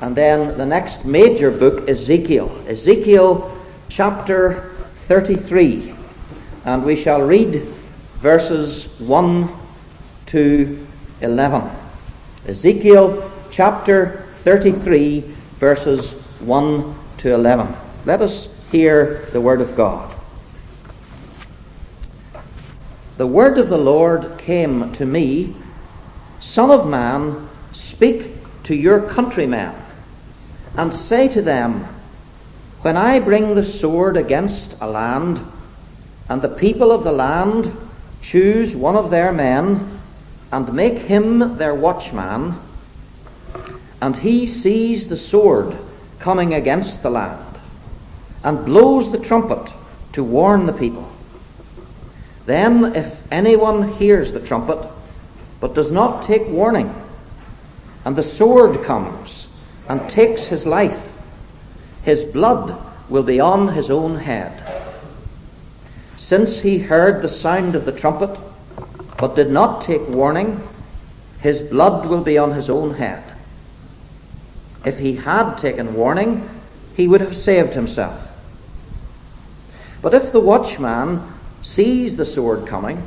And then the next major book, Ezekiel. Ezekiel chapter 33. And we shall read verses 1 to 11. Ezekiel chapter 33, verses 1 to 11. Let us hear the word of God. The word of the Lord came to me Son of man, speak to your countrymen, and say to them, When I bring the sword against a land, and the people of the land choose one of their men, and make him their watchman, and he sees the sword coming against the land, and blows the trumpet to warn the people. Then, if anyone hears the trumpet, but does not take warning, and the sword comes and takes his life, his blood will be on his own head. Since he heard the sound of the trumpet, but did not take warning, his blood will be on his own head. If he had taken warning, he would have saved himself. But if the watchman sees the sword coming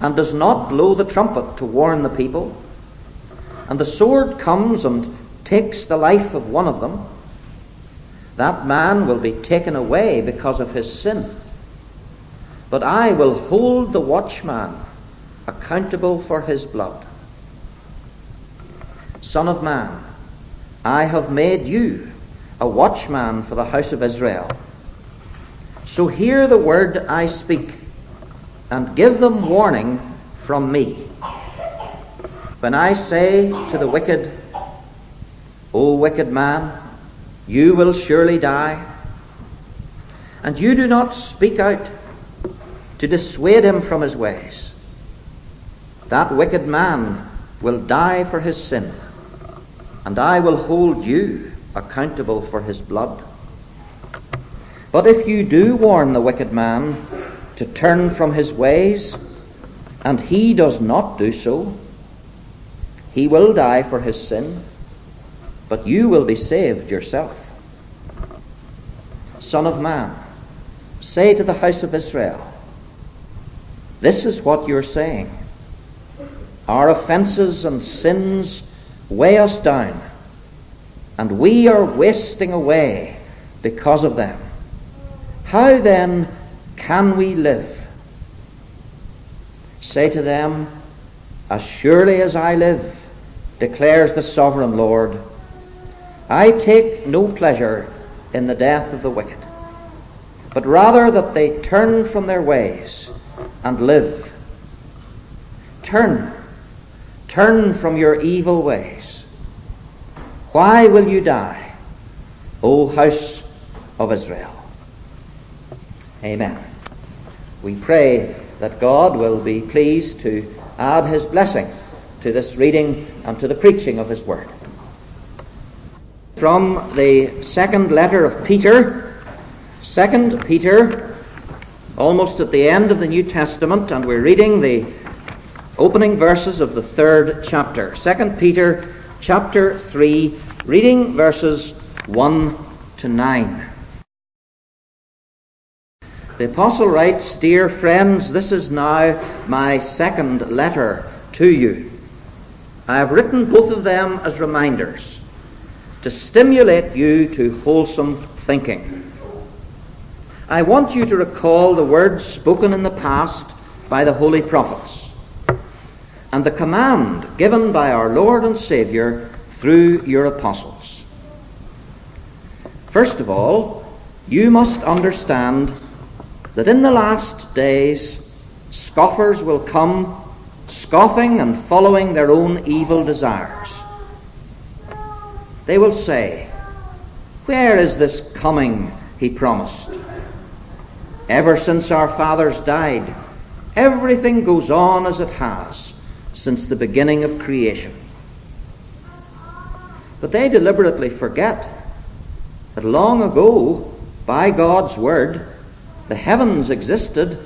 and does not blow the trumpet to warn the people, and the sword comes and takes the life of one of them, that man will be taken away because of his sin. But I will hold the watchman accountable for his blood. Son of man, I have made you a watchman for the house of Israel. So hear the word I speak, and give them warning from me. When I say to the wicked, O wicked man, you will surely die, and you do not speak out to dissuade him from his ways, that wicked man will die for his sin and I will hold you accountable for his blood. But if you do warn the wicked man to turn from his ways, and he does not do so, he will die for his sin, but you will be saved yourself. Son of man, say to the house of Israel, This is what you're saying. Our offences and sins weigh us down, and we are wasting away because of them. How then can we live? Say to them, As surely as I live, declares the sovereign Lord, I take no pleasure in the death of the wicked, but rather that they turn from their ways and live. Turn Turn from your evil ways. Why will you die, O house of Israel? Amen. We pray that God will be pleased to add his blessing to this reading and to the preaching of his word. From the second letter of Peter, Second Peter, almost at the end of the New Testament, and we're reading the opening verses of the third chapter. Second Peter chapter 3, reading verses 1 to 9. The apostle writes, Dear friends, this is now my second letter to you. I have written both of them as reminders to stimulate you to wholesome thinking. I want you to recall the words spoken in the past by the holy prophets and the command given by our Lord and Saviour through your apostles. First of all, you must understand that in the last days scoffers will come, scoffing and following their own evil desires. They will say, Where is this coming he promised? Ever since our fathers died, everything goes on as it has since the beginning of creation. But they deliberately forget that long ago, by God's word, the heavens existed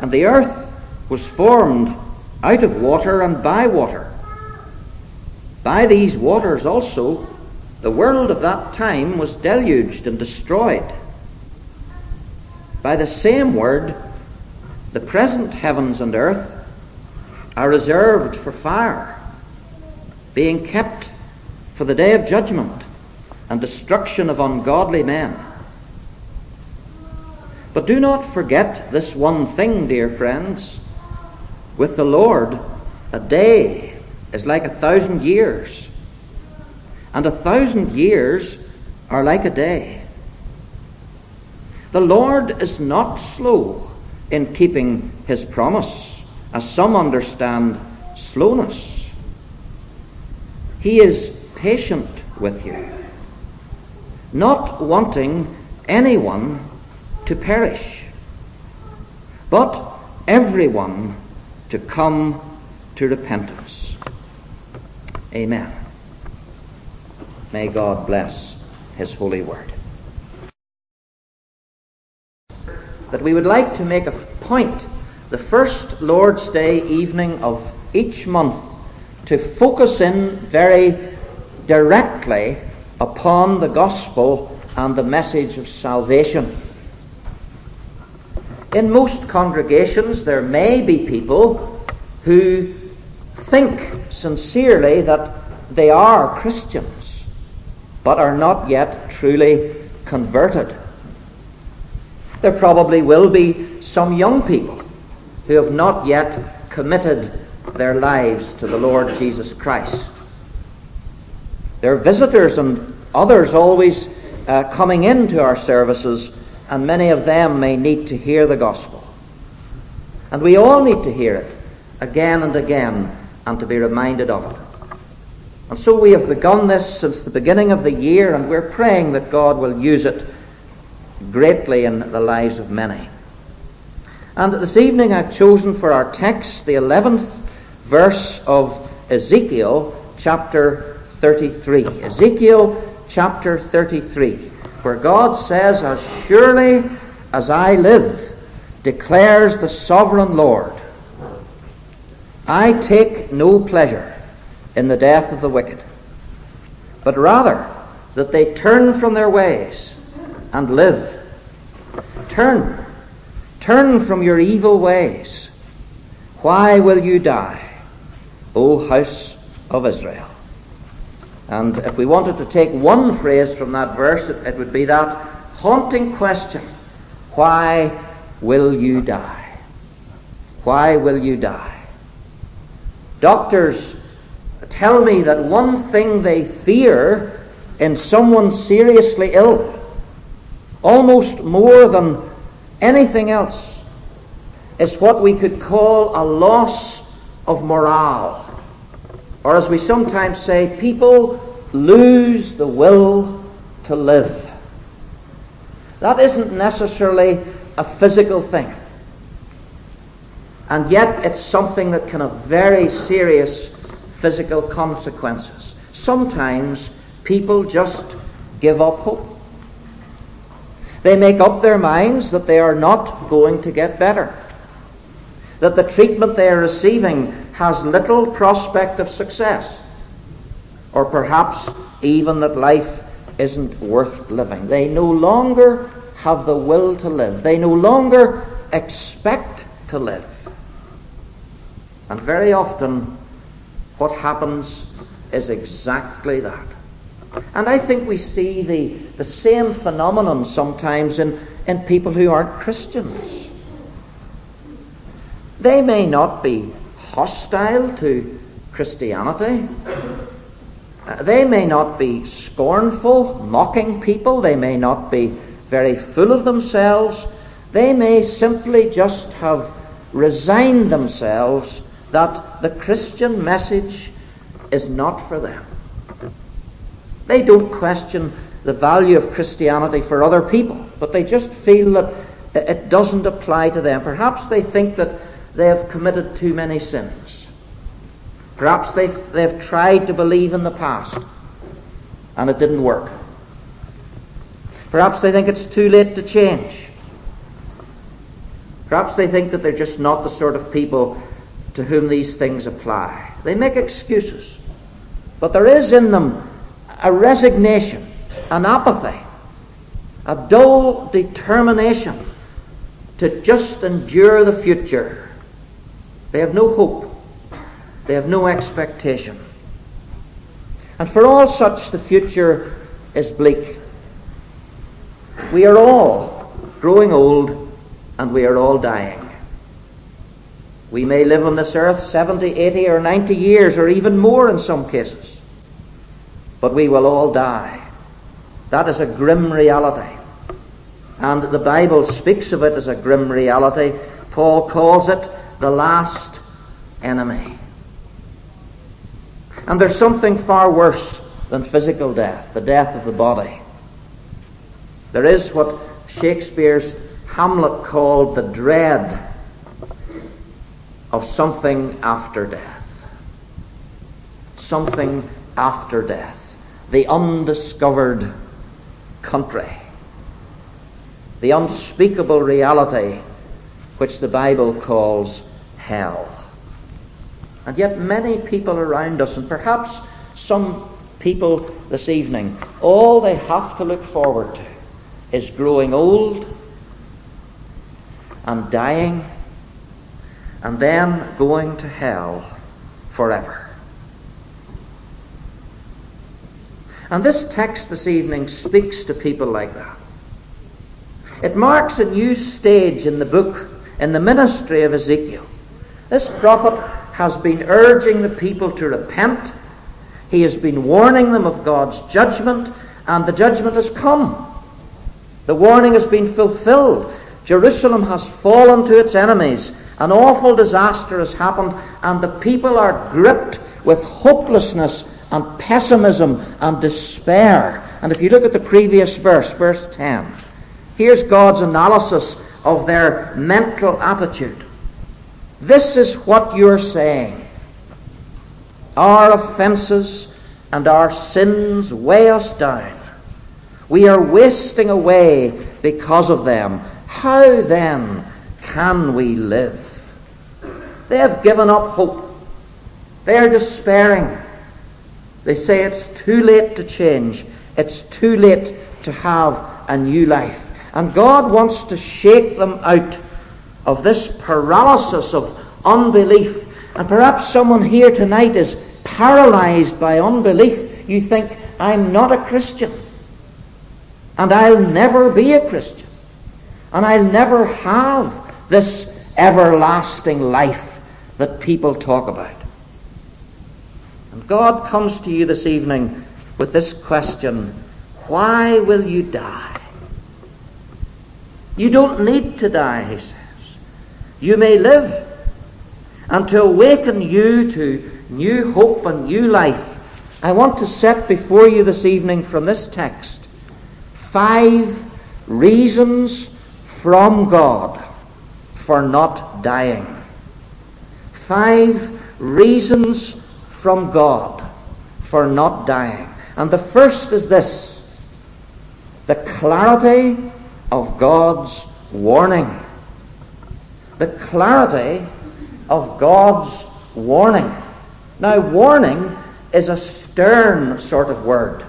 and the earth was formed out of water and by water. By these waters also, The world of that time was deluged and destroyed. By the same word, the present heavens and earth are reserved for fire, being kept for the day of judgment and destruction of ungodly men. But do not forget this one thing, dear friends. With the Lord, a day is like a thousand years, and a thousand years are like a day. The Lord is not slow in keeping his promise, as some understand slowness. He is patient with you, not wanting anyone to perish, but everyone to come to repentance. Amen. May God bless His holy word. That we would like to make a point the first Lord's Day evening of each month to focus in very directly upon the gospel and the message of salvation. In most congregations, there may be people who think sincerely that they are Christians, but are not yet truly converted. There probably will be some young people who have not yet committed their lives to the Lord Jesus Christ. There are visitors and others always uh, coming into our services and many of them may need to hear the gospel. And we all need to hear it again and again and to be reminded of it. And so we have begun this since the beginning of the year, and we're praying that God will use it greatly in the lives of many. And this evening I've chosen for our text the 11th verse of Ezekiel chapter 33. Ezekiel chapter 33 where God says, As surely as I live, declares the sovereign Lord, I take no pleasure in the death of the wicked, but rather that they turn from their ways and live. Turn, turn from your evil ways. Why will you die, O house of Israel? And if we wanted to take one phrase from that verse, it, it would be that haunting question Why will you die? Why will you die? Doctors tell me that one thing they fear in someone seriously ill, almost more than anything else, is what we could call a loss of morale. Or as we sometimes say, people lose the will to live. That isn't necessarily a physical thing. And yet it's something that can have very serious physical consequences. Sometimes people just give up hope. They make up their minds that they are not going to get better, that the treatment they are receiving has little prospect of success, or perhaps even that life isn't worth living. They no longer have the will to live, they no longer expect to live. And very often, what happens is exactly that. And I think we see the, the same phenomenon sometimes in, in people who aren't Christians. They may not be hostile to Christianity. Uh, they may not be scornful, mocking people. They may not be very full of themselves. They may simply just have resigned themselves that the Christian message is not for them. They don't question the value of Christianity for other people, but they just feel that it doesn't apply to them. Perhaps they think that they have committed too many sins. Perhaps they've, they've tried to believe in the past and it didn't work. Perhaps they think it's too late to change. Perhaps they think that they're just not the sort of people to whom these things apply. They make excuses. But there is in them a resignation, an apathy, a dull determination to just endure the future. They have no hope. They have no expectation. And for all such, the future is bleak. We are all growing old and we are all dying. We may live on this earth 70, 80, or 90 years, or even more in some cases. But we will all die. That is a grim reality. And the Bible speaks of it as a grim reality. Paul calls it the last enemy. And there's something far worse than physical death, the death of the body. There is what Shakespeare's Hamlet called the dread of something after death. Something after death. The undiscovered country. The unspeakable reality which the Bible calls hell. And yet, many people around us, and perhaps some people this evening, all they have to look forward to is growing old and dying and then going to hell forever. And this text this evening speaks to people like that. It marks a new stage in the book, in the ministry of Ezekiel. This prophet has been urging the people to repent. He has been warning them of God's judgment, and the judgment has come. The warning has been fulfilled. Jerusalem has fallen to its enemies, an awful disaster has happened, and the people are gripped with hopelessness and pessimism and despair. And if you look at the previous verse, verse 10, here's God's analysis of their mental attitude. This is what you're saying. Our offenses and our sins weigh us down. We are wasting away because of them. How then can we live? They have given up hope. They are despairing. They say it's too late to change. It's too late to have a new life. And God wants to shake them out of this paralysis of unbelief. And perhaps someone here tonight is paralyzed by unbelief. You think, I'm not a Christian. And I'll never be a Christian. And I'll never have this everlasting life that people talk about. And God comes to you this evening with this question Why will you die? You don't need to die, he says. You may live. And to awaken you to new hope and new life, I want to set before you this evening from this text five reasons from God for not dying five reasons from God for not dying. And the first is this the clarity of God's warning. The clarity of God's warning. Now, warning is a stern sort of word.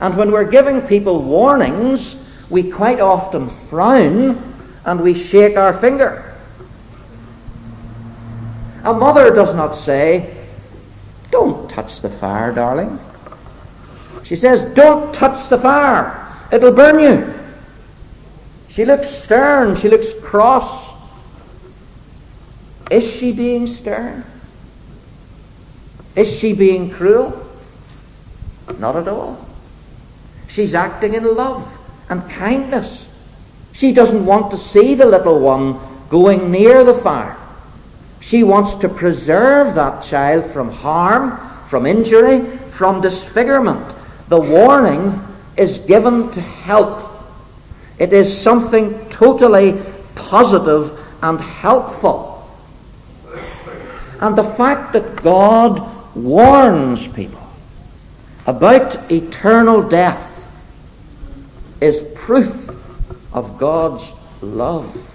And when we're giving people warnings, we quite often frown and we shake our finger. A mother does not say, Don't touch the fire, darling. She says, Don't touch the fire, it'll burn you. She looks stern, she looks cross. Is she being stern? Is she being cruel? Not at all. She's acting in love and kindness. She doesn't want to see the little one going near the fire. She wants to preserve that child from harm, from injury, from disfigurement. The warning is given to help. It is something totally positive and helpful. And the fact that God warns people about eternal death is proof of God's love.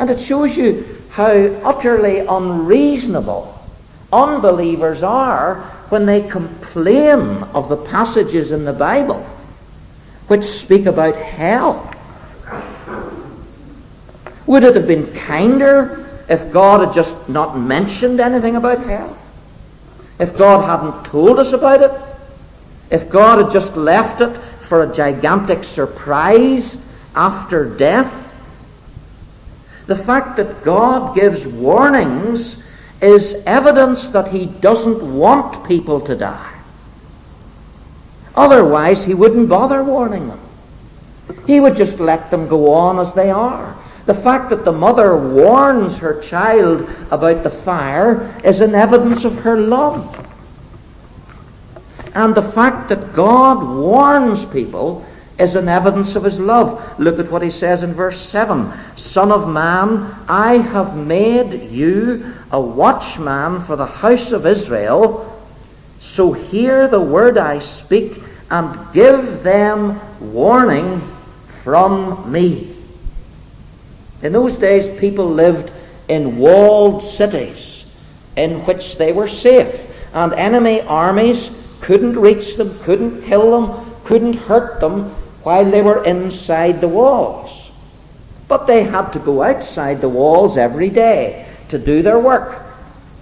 And it shows you how utterly unreasonable unbelievers are when they complain of the passages in the Bible which speak about hell? Would it have been kinder if God had just not mentioned anything about hell? If God hadn't told us about it? If God had just left it for a gigantic surprise after death? The fact that God gives warnings is evidence that He doesn't want people to die. Otherwise, He wouldn't bother warning them. He would just let them go on as they are. The fact that the mother warns her child about the fire is an evidence of her love. And the fact that God warns people is an evidence of his love. Look at what he says in verse 7 Son of man, I have made you a watchman for the house of Israel. So hear the word I speak and give them warning from me. In those days, people lived in walled cities in which they were safe, and enemy armies couldn't reach them, couldn't kill them, couldn't hurt them while they were inside the walls. But they had to go outside the walls every day to do their work,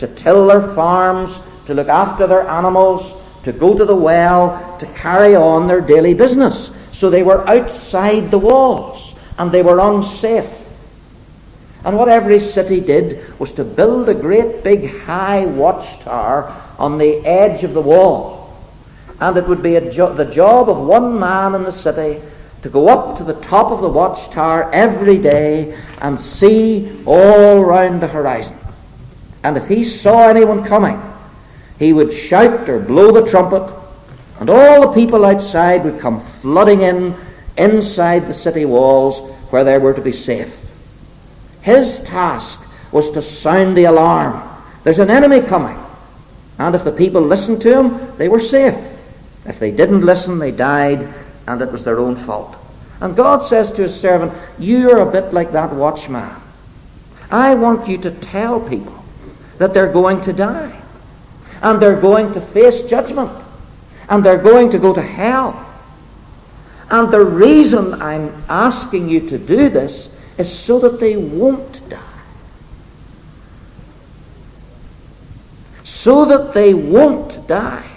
to till their farms, to look after their animals, to go to the well, to carry on their daily business. So they were outside the walls and they were unsafe. And what every city did was to build a great big high watchtower on the edge of the wall and it would be jo- the job of one man in the city to go up to the top of the watchtower every day and see all round the horizon. And if he saw anyone coming, he would shout or blow the trumpet, and all the people outside would come flooding in inside the city walls where they were to be safe. His task was to sound the alarm. There's an enemy coming. And if the people listened to him, they were safe. If they didn't listen, they died, and it was their own fault. And God says to his servant, You're a bit like that watchman. I want you to tell people that they're going to die, and they're going to face judgment, and they're going to go to hell. And the reason I'm asking you to do this is so that they won't die. So that they won't die.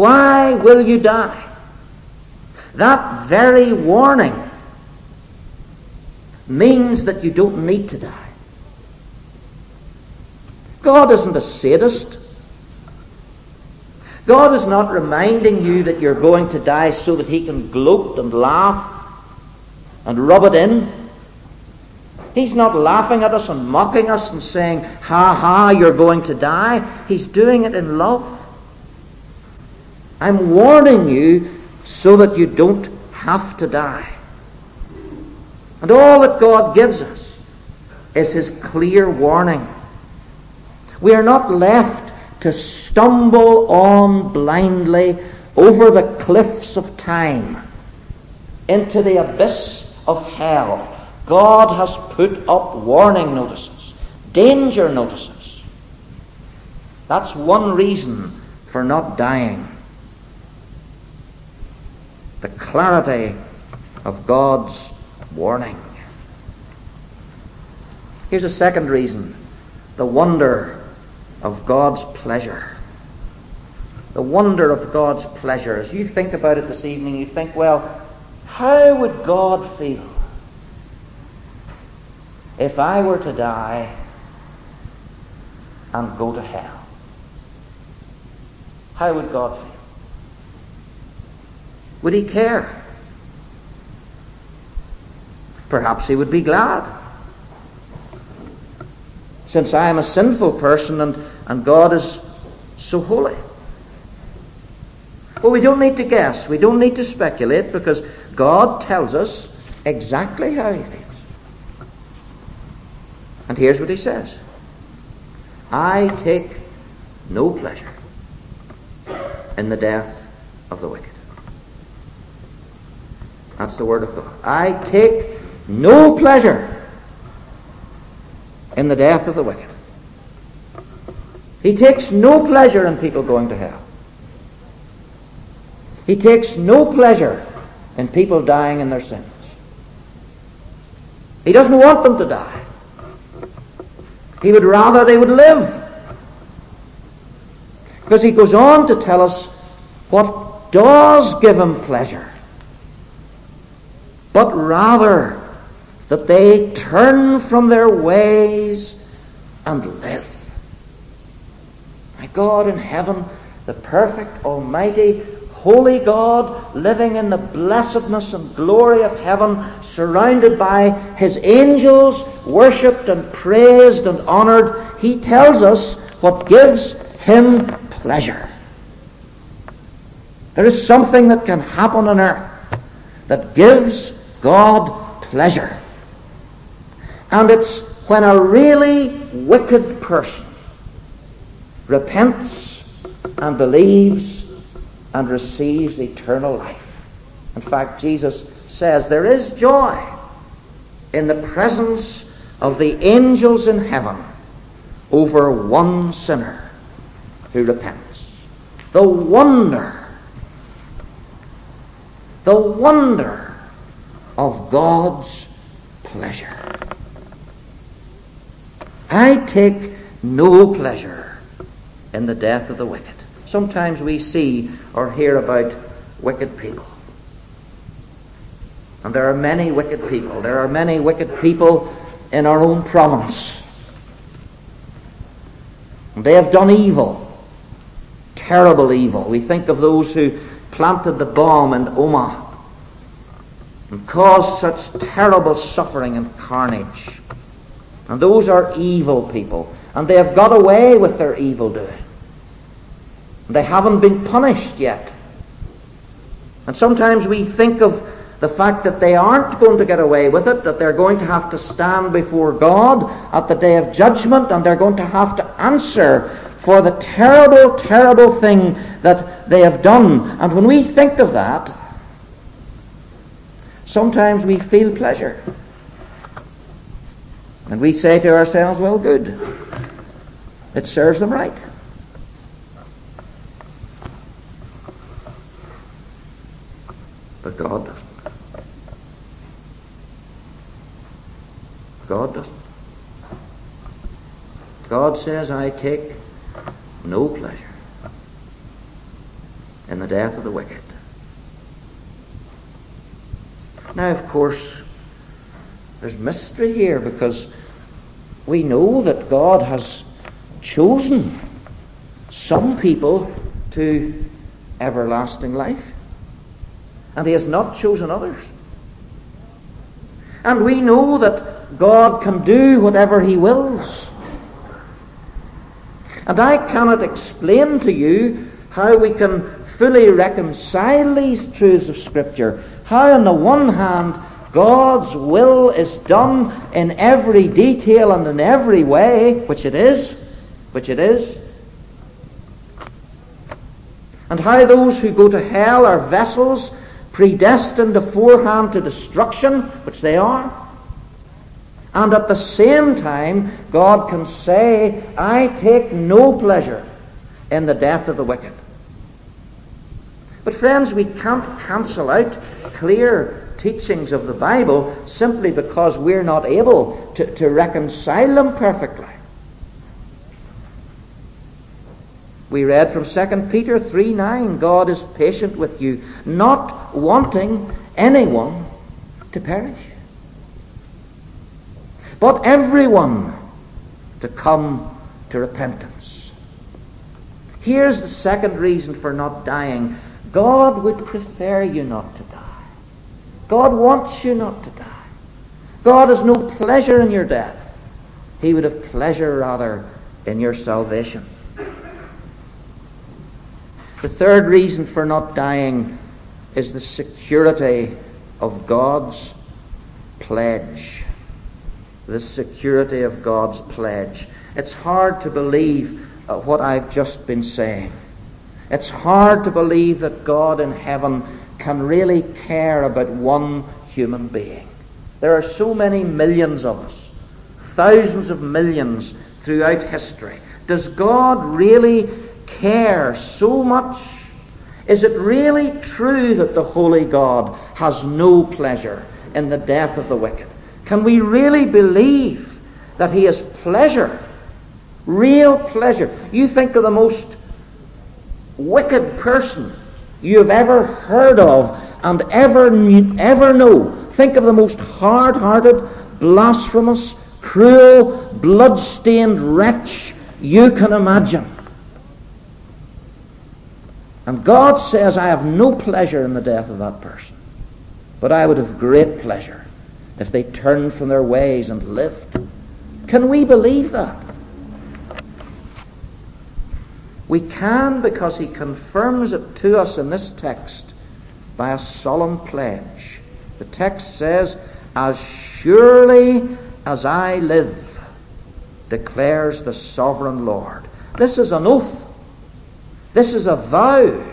Why will you die? That very warning means that you don't need to die. God isn't a sadist. God is not reminding you that you're going to die so that He can gloat and laugh and rub it in. He's not laughing at us and mocking us and saying, Ha ha, you're going to die. He's doing it in love. I'm warning you so that you don't have to die. And all that God gives us is His clear warning. We are not left to stumble on blindly over the cliffs of time into the abyss of hell. God has put up warning notices, danger notices. That's one reason for not dying the clarity of God's warning. Here's a second reason the wonder of God's pleasure. The wonder of God's pleasure. As you think about it this evening, you think, well, how would God feel if I were to die and go to hell? How would God feel? Would he care? Perhaps he would be glad. Since I am a sinful person and, and God is so holy. Well, we don't need to guess. We don't need to speculate because God tells us exactly how he feels. And here's what he says I take no pleasure in the death of the wicked. That's the word of God. I take no pleasure in the death of the wicked. He takes no pleasure in people going to hell. He takes no pleasure in people dying in their sins. He doesn't want them to die. He would rather they would live. Because he goes on to tell us what does give him pleasure, but rather that they turn from their ways and live. My God in heaven, the perfect, almighty, holy God, living in the blessedness and glory of heaven, surrounded by his angels, worshipped and praised and honored, he tells us what gives him pleasure. There is something that can happen on earth that gives God pleasure. And it's when a really wicked person repents and believes and receives eternal life. In fact, Jesus says there is joy in the presence of the angels in heaven over one sinner who repents. The wonder, the wonder of God's pleasure. I take no pleasure in the death of the wicked. Sometimes we see or hear about wicked people. And there are many wicked people. There are many wicked people in our own province. And they have done evil, terrible evil. We think of those who planted the bomb in Omagh and caused such terrible suffering and carnage. And those are evil people. And they have got away with their evil doing. And they haven't been punished yet. And sometimes we think of the fact that they aren't going to get away with it, that they're going to have to stand before God at the day of judgment, and they're going to have to answer for the terrible, terrible thing that they have done. And when we think of that, sometimes we feel pleasure. And we say to ourselves, well, good. It serves them right. But God doesn't. God doesn't. God says, I take no pleasure in the death of the wicked. Now, of course, there's mystery here because we know that God has chosen some people to everlasting life, and He has not chosen others. And we know that God can do whatever He wills. And I cannot explain to you how we can fully reconcile these truths of Scripture. How, on the one hand, God's will is done in every detail and in every way, which it is, which it is. And how those who go to hell are vessels predestined beforehand to destruction, which they are. And at the same time, God can say, I take no pleasure in the death of the wicked. But, friends, we can't cancel out clear teachings of the Bible simply because we're not able to, to reconcile them perfectly. We read from 2 Peter 3 9, God is patient with you, not wanting anyone to perish, but everyone to come to repentance. Here's the second reason for not dying God would prefer you not to die. God wants you not to die. God has no pleasure in your death. He would have pleasure rather in your salvation. The third reason for not dying is the security of God's pledge. The security of God's pledge. It's hard to believe uh, what I've just been saying. It's hard to believe that God in heaven can really care about one human being. There are so many millions of us, thousands of millions throughout history. Does God really care so much? Is it really true that the holy God has no pleasure in the death of the wicked? Can we really believe that he has pleasure? Real pleasure. You think of the most wicked person you have ever heard of and ever, ever know. Think of the most hard hearted, blasphemous, cruel, blood stained wretch you can imagine. And God says, I have no pleasure in the death of that person, but I would have great pleasure if they turned from their ways and lived. Can we believe that? We can because he confirms it to us in this text by a solemn pledge. The text says, As surely as I live, declares the sovereign Lord. This is an oath. This is a vow.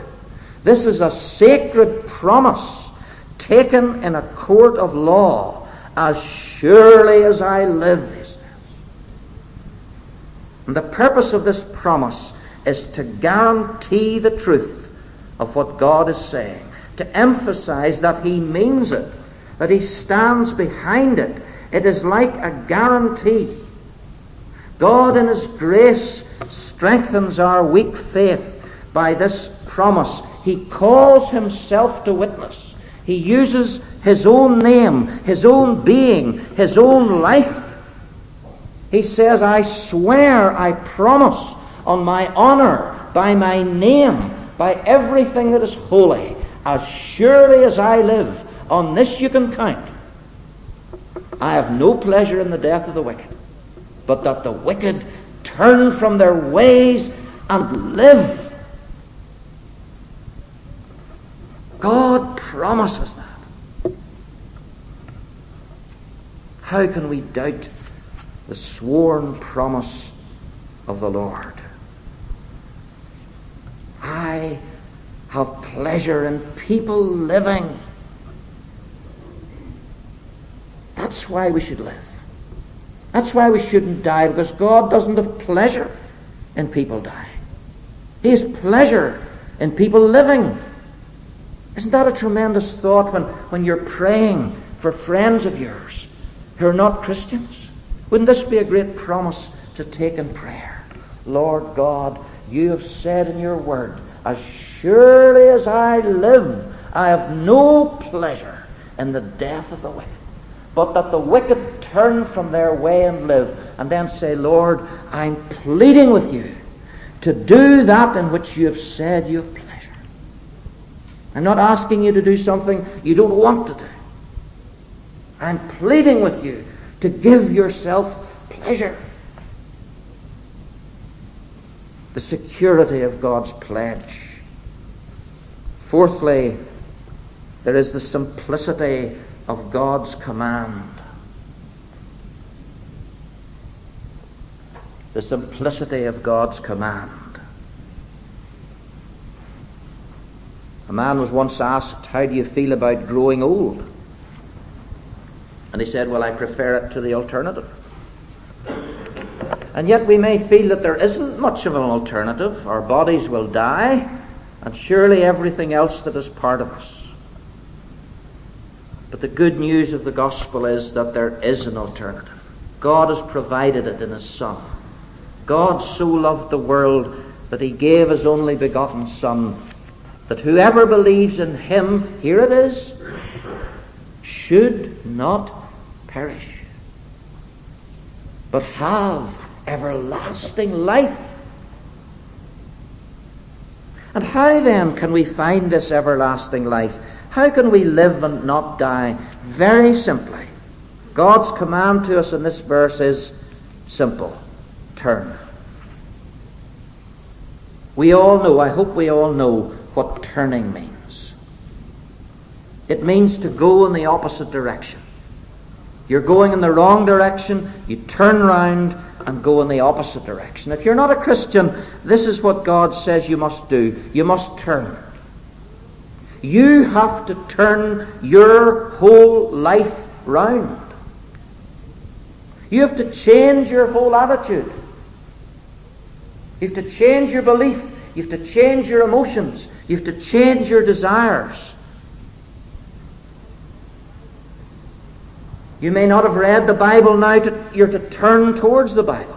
This is a sacred promise taken in a court of law as surely as I live, he says. And the purpose of this promise is to guarantee the truth of what God is saying, to emphasize that he means it, that he stands behind it. It is like a guarantee. God, in his grace, strengthens our weak faith by this promise. He calls himself to witness. He uses his own name, his own being, his own life. He says, I swear, I promise on my honor, by my name, by everything that is holy, as surely as I live, on this you can count. I have no pleasure in the death of the wicked, but that the wicked turn from their ways and live. God promises that. How can we doubt the sworn promise of the Lord? I have pleasure in people living. That's why we should live. That's why we shouldn't die, because God doesn't have pleasure in people dying. He has pleasure in people living. Isn't that a tremendous thought when, when you're praying for friends of yours who are not Christians? Wouldn't this be a great promise to take in prayer? Lord God, you have said in your word, as surely as I live, I have no pleasure in the death of the wicked, but that the wicked turn from their way and live. And then say, Lord, I'm pleading with you to do that in which you have said you have pleasure. I'm not asking you to do something you don't want to do. I'm pleading with you to give yourself pleasure. The security of God's pledge. Fourthly, there is the simplicity of God's command. The simplicity of God's command. A man was once asked, How do you feel about growing old? And he said, Well, I prefer it to the alternative. And yet we may feel that there isn't much of an alternative. Our bodies will die, and surely everything else that is part of us. But the good news of the gospel is that there is an alternative. God has provided it in His Son. God so loved the world that He gave His only begotten Son that whoever believes in him, here it is, should not perish, but have everlasting life. And how then can we find this everlasting life? How can we live and not die? Very simply. God's command to us in this verse is simple turn. We all know, I hope we all know, what turning means. It means to go in the opposite direction. You're going in the wrong direction, you turn round and go in the opposite direction. If you're not a Christian, this is what God says you must do. You must turn. You have to turn your whole life round. You have to change your whole attitude. You have to change your belief. You have to change your emotions. You have to change your desires. You may not have read the Bible now, to, you're to turn towards the Bible.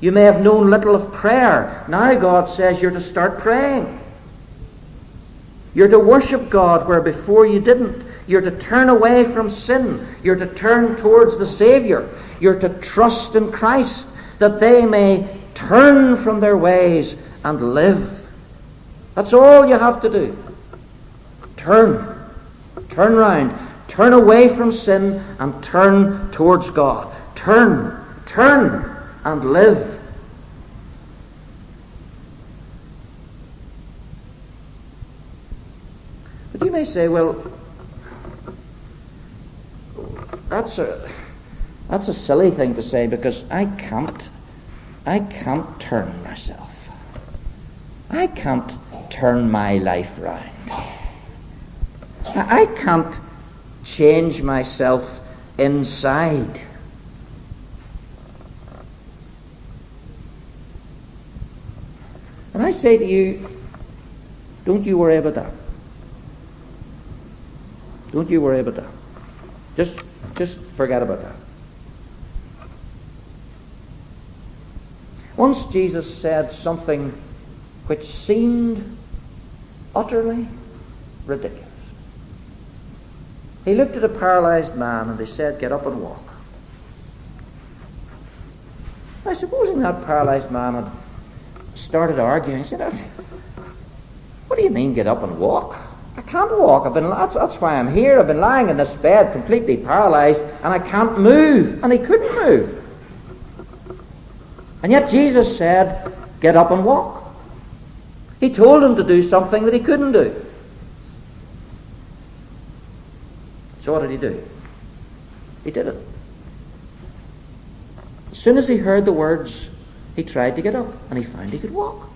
You may have known little of prayer. Now God says you're to start praying. You're to worship God where before you didn't. You're to turn away from sin. You're to turn towards the Savior. You're to trust in Christ that they may turn from their ways and live. That's all you have to do. Turn. Turn round. Turn away from sin and turn towards God. Turn. Turn and live. But you may say, well, that's a that's a silly thing to say because I can't I can't turn myself. I can't turn my life round. I can't change myself inside. And I say to you, don't you worry about that. Don't you worry about that. Just, just forget about that. Once Jesus said something which seemed utterly ridiculous. He looked at a paralyzed man and he said, Get up and walk. Now, supposing that paralyzed man had started arguing, he said, What do you mean, get up and walk? I can't walk. I've been, that's, that's why I'm here. I've been lying in this bed completely paralyzed and I can't move. And he couldn't move. And yet Jesus said, Get up and walk. He told him to do something that he couldn't do. So what did he do? He did it. As soon as he heard the words, he tried to get up and he found he could walk.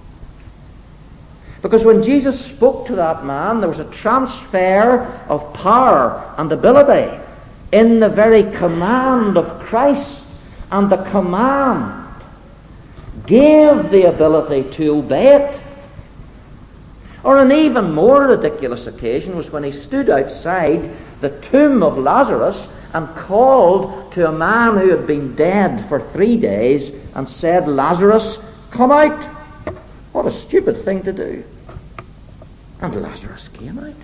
Because when Jesus spoke to that man, there was a transfer of power and ability in the very command of Christ. And the command gave the ability to obey it. Or an even more ridiculous occasion was when he stood outside the tomb of Lazarus and called to a man who had been dead for three days and said, Lazarus, come out. What a stupid thing to do. And Lazarus came out.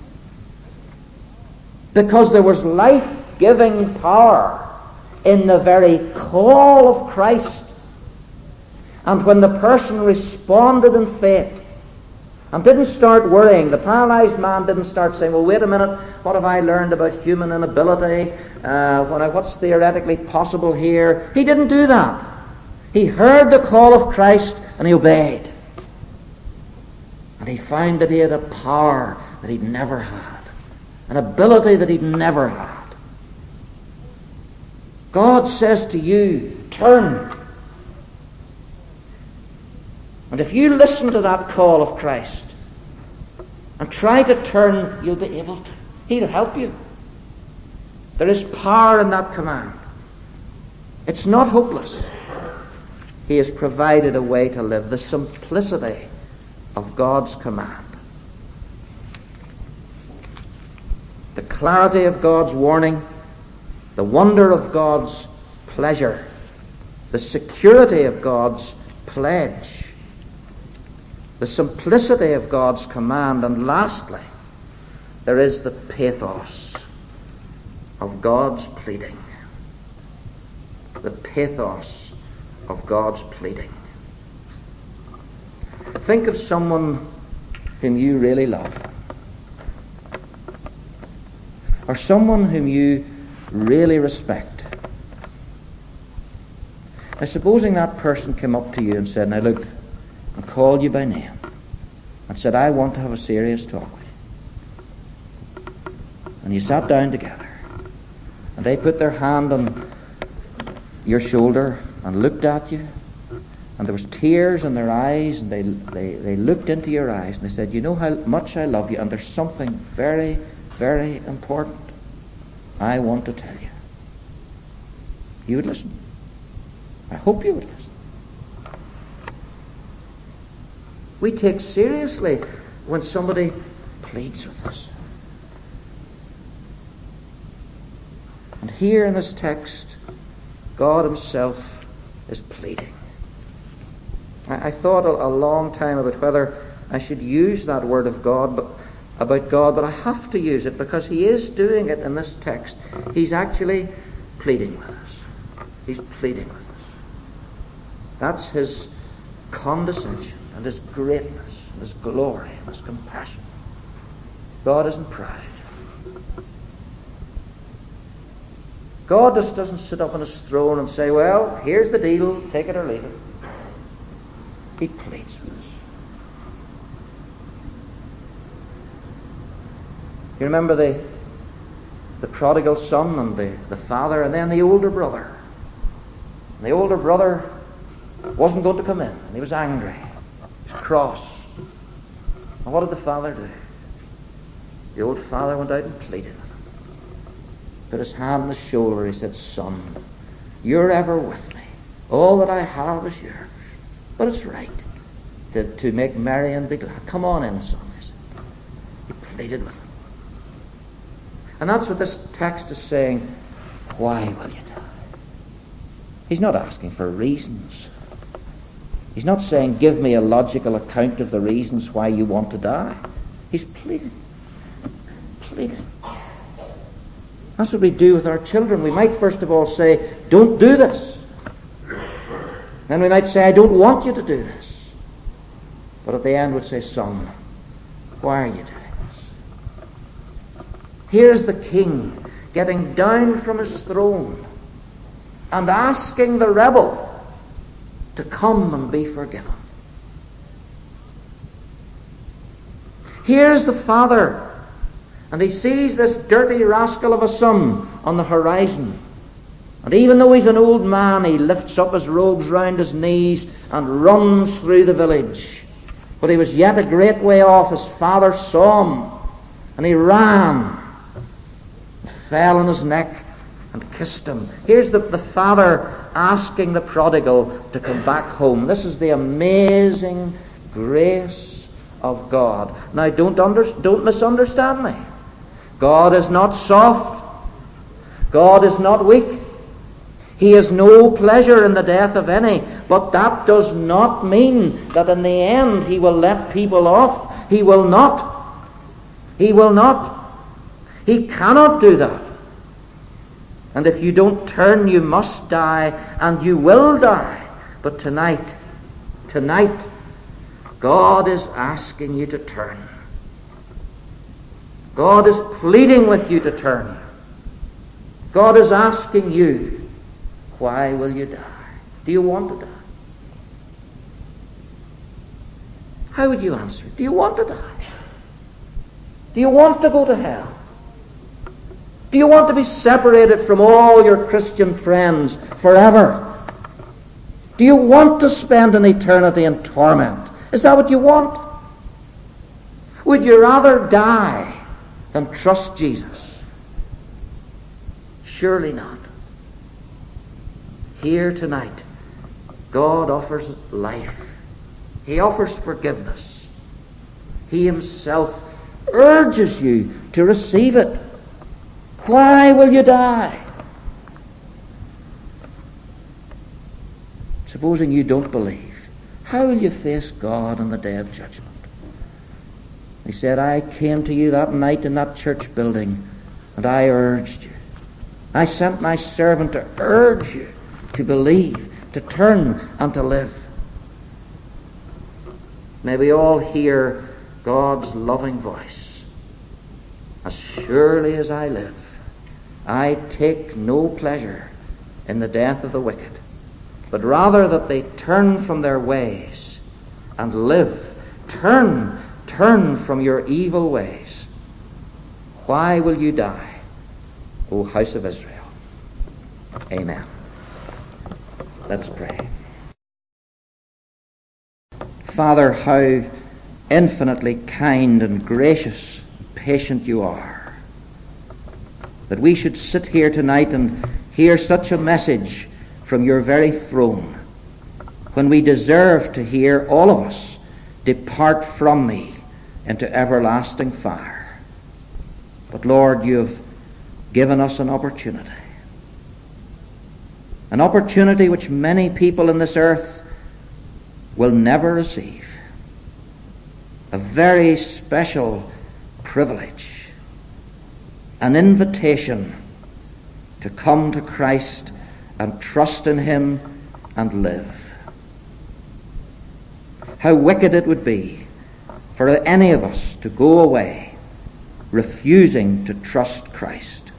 Because there was life giving power in the very call of Christ and when the person responded in faith and didn't start worrying, the paralyzed man didn't start saying, Well, wait a minute, what have I learned about human inability? Uh, what's theoretically possible here? He didn't do that. He heard the call of Christ and he obeyed. And he found that he had a power that he'd never had, an ability that he'd never had. God says to you, Turn and if you listen to that call of Christ and try to turn, you'll be able to. He'll help you. There is power in that command. It's not hopeless. He has provided a way to live the simplicity of God's command. The clarity of God's warning, the wonder of God's pleasure, the security of God's pledge the simplicity of God's command, and lastly, there is the pathos of God's pleading. The pathos of God's pleading. Think of someone whom you really love, or someone whom you really respect. Now, supposing that person came up to you and said, Now, look, called you by name and said, I want to have a serious talk with you. And you sat down together. And they put their hand on your shoulder and looked at you. And there was tears in their eyes, and they, they, they looked into your eyes, and they said, You know how much I love you, and there's something very, very important I want to tell you. You would listen. I hope you would listen. We take seriously when somebody pleads with us. And here in this text, God Himself is pleading. I, I thought a, a, long time about whether I should use that word of God but, about God, but I have to use it because He is doing it in this text. He's actually pleading with us. He's pleading with us. That's His condescension and His greatness and His glory and His compassion. God isn't proud. God just doesn't sit up on his throne and say, Well, here's the deal, take it or leave it. He pleads with us. You remember the, the prodigal son and the, the father, and then the older brother. And the older brother wasn't going to come in, and he was angry. Cross. And what did the father do? The old father went out and pleaded with him. Put his hand on his shoulder. He said, Son, you're ever with me. All that I have is yours. But it's right to, to make merry and be glad. Come on in, son. He, said. he pleaded with him. And that's what this text is saying. Why will you die? He's not asking for reasons. He's not saying, Give me a logical account of the reasons why you want to die. He's pleading pleading. That's what we do with our children. We might first of all say, Don't do this. Then we might say, I don't want you to do this. But at the end, we'd say, Son, why are you doing this? Here's the king getting down from his throne and asking the rebel to come and be forgiven. Here's the father and he sees this dirty rascal of a son on the horizon. And even though he's an old man, he lifts up his robes round his knees and runs through the village. But he was yet a great way off. His father saw him, and he ran, fell on his neck, and kissed him. Here's the, the father asking the prodigal to come back home. This is the amazing grace of God. Now, don't, under, don't misunderstand me. God is not soft. God is not weak. He has no pleasure in the death of any. But that does not mean that in the end he will let people off. He will not. He will not. He cannot do that. And if you don't turn, you must die, and you will die. But tonight, tonight, God is asking you to turn. God is pleading with you to turn. God is asking you, why will you die? Do you want to die? How would you answer? Do you want to die? Do you want to go to hell? Do you want to be separated from all your Christian friends forever? Do you want to spend an eternity in torment? Is that what you want? Would you rather die than trust Jesus? Surely not. Here tonight, God offers life. He offers forgiveness. He Himself urges you to receive it. Why will you die? Supposing you don't believe, how will you face God on the day of judgment? He said, I came to you that night in that church building and I urged you. I sent my servant to urge you to believe, to turn, and to live. May we all hear God's loving voice. As surely as I live, I take no pleasure in the death of the wicked, but rather that they turn from their ways and live. Turn Turn from your evil ways. Why will you die, O house of Israel? Amen. Let us pray. Father, how infinitely kind and gracious, and patient you are. That we should sit here tonight and hear such a message from your very throne, when we deserve to hear, all of us, Depart from me into everlasting fire. But Lord, you've given us an opportunity. An opportunity which many people in this earth will never receive. A very special privilege. An invitation to come to Christ and trust in Him and live. How wicked it would be for any of us to go away refusing to trust Christ,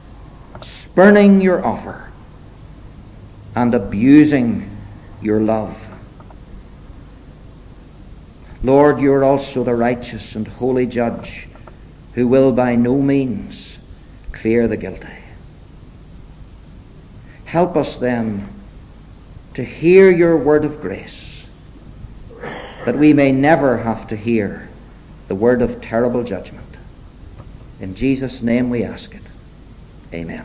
spurning your offer, and abusing your love. Lord, you are also the righteous and holy judge who will by no means clear the guilty. Help us then to hear your word of grace, that we may never have to hear the word of terrible judgment. In Jesus' name we ask it. Amen.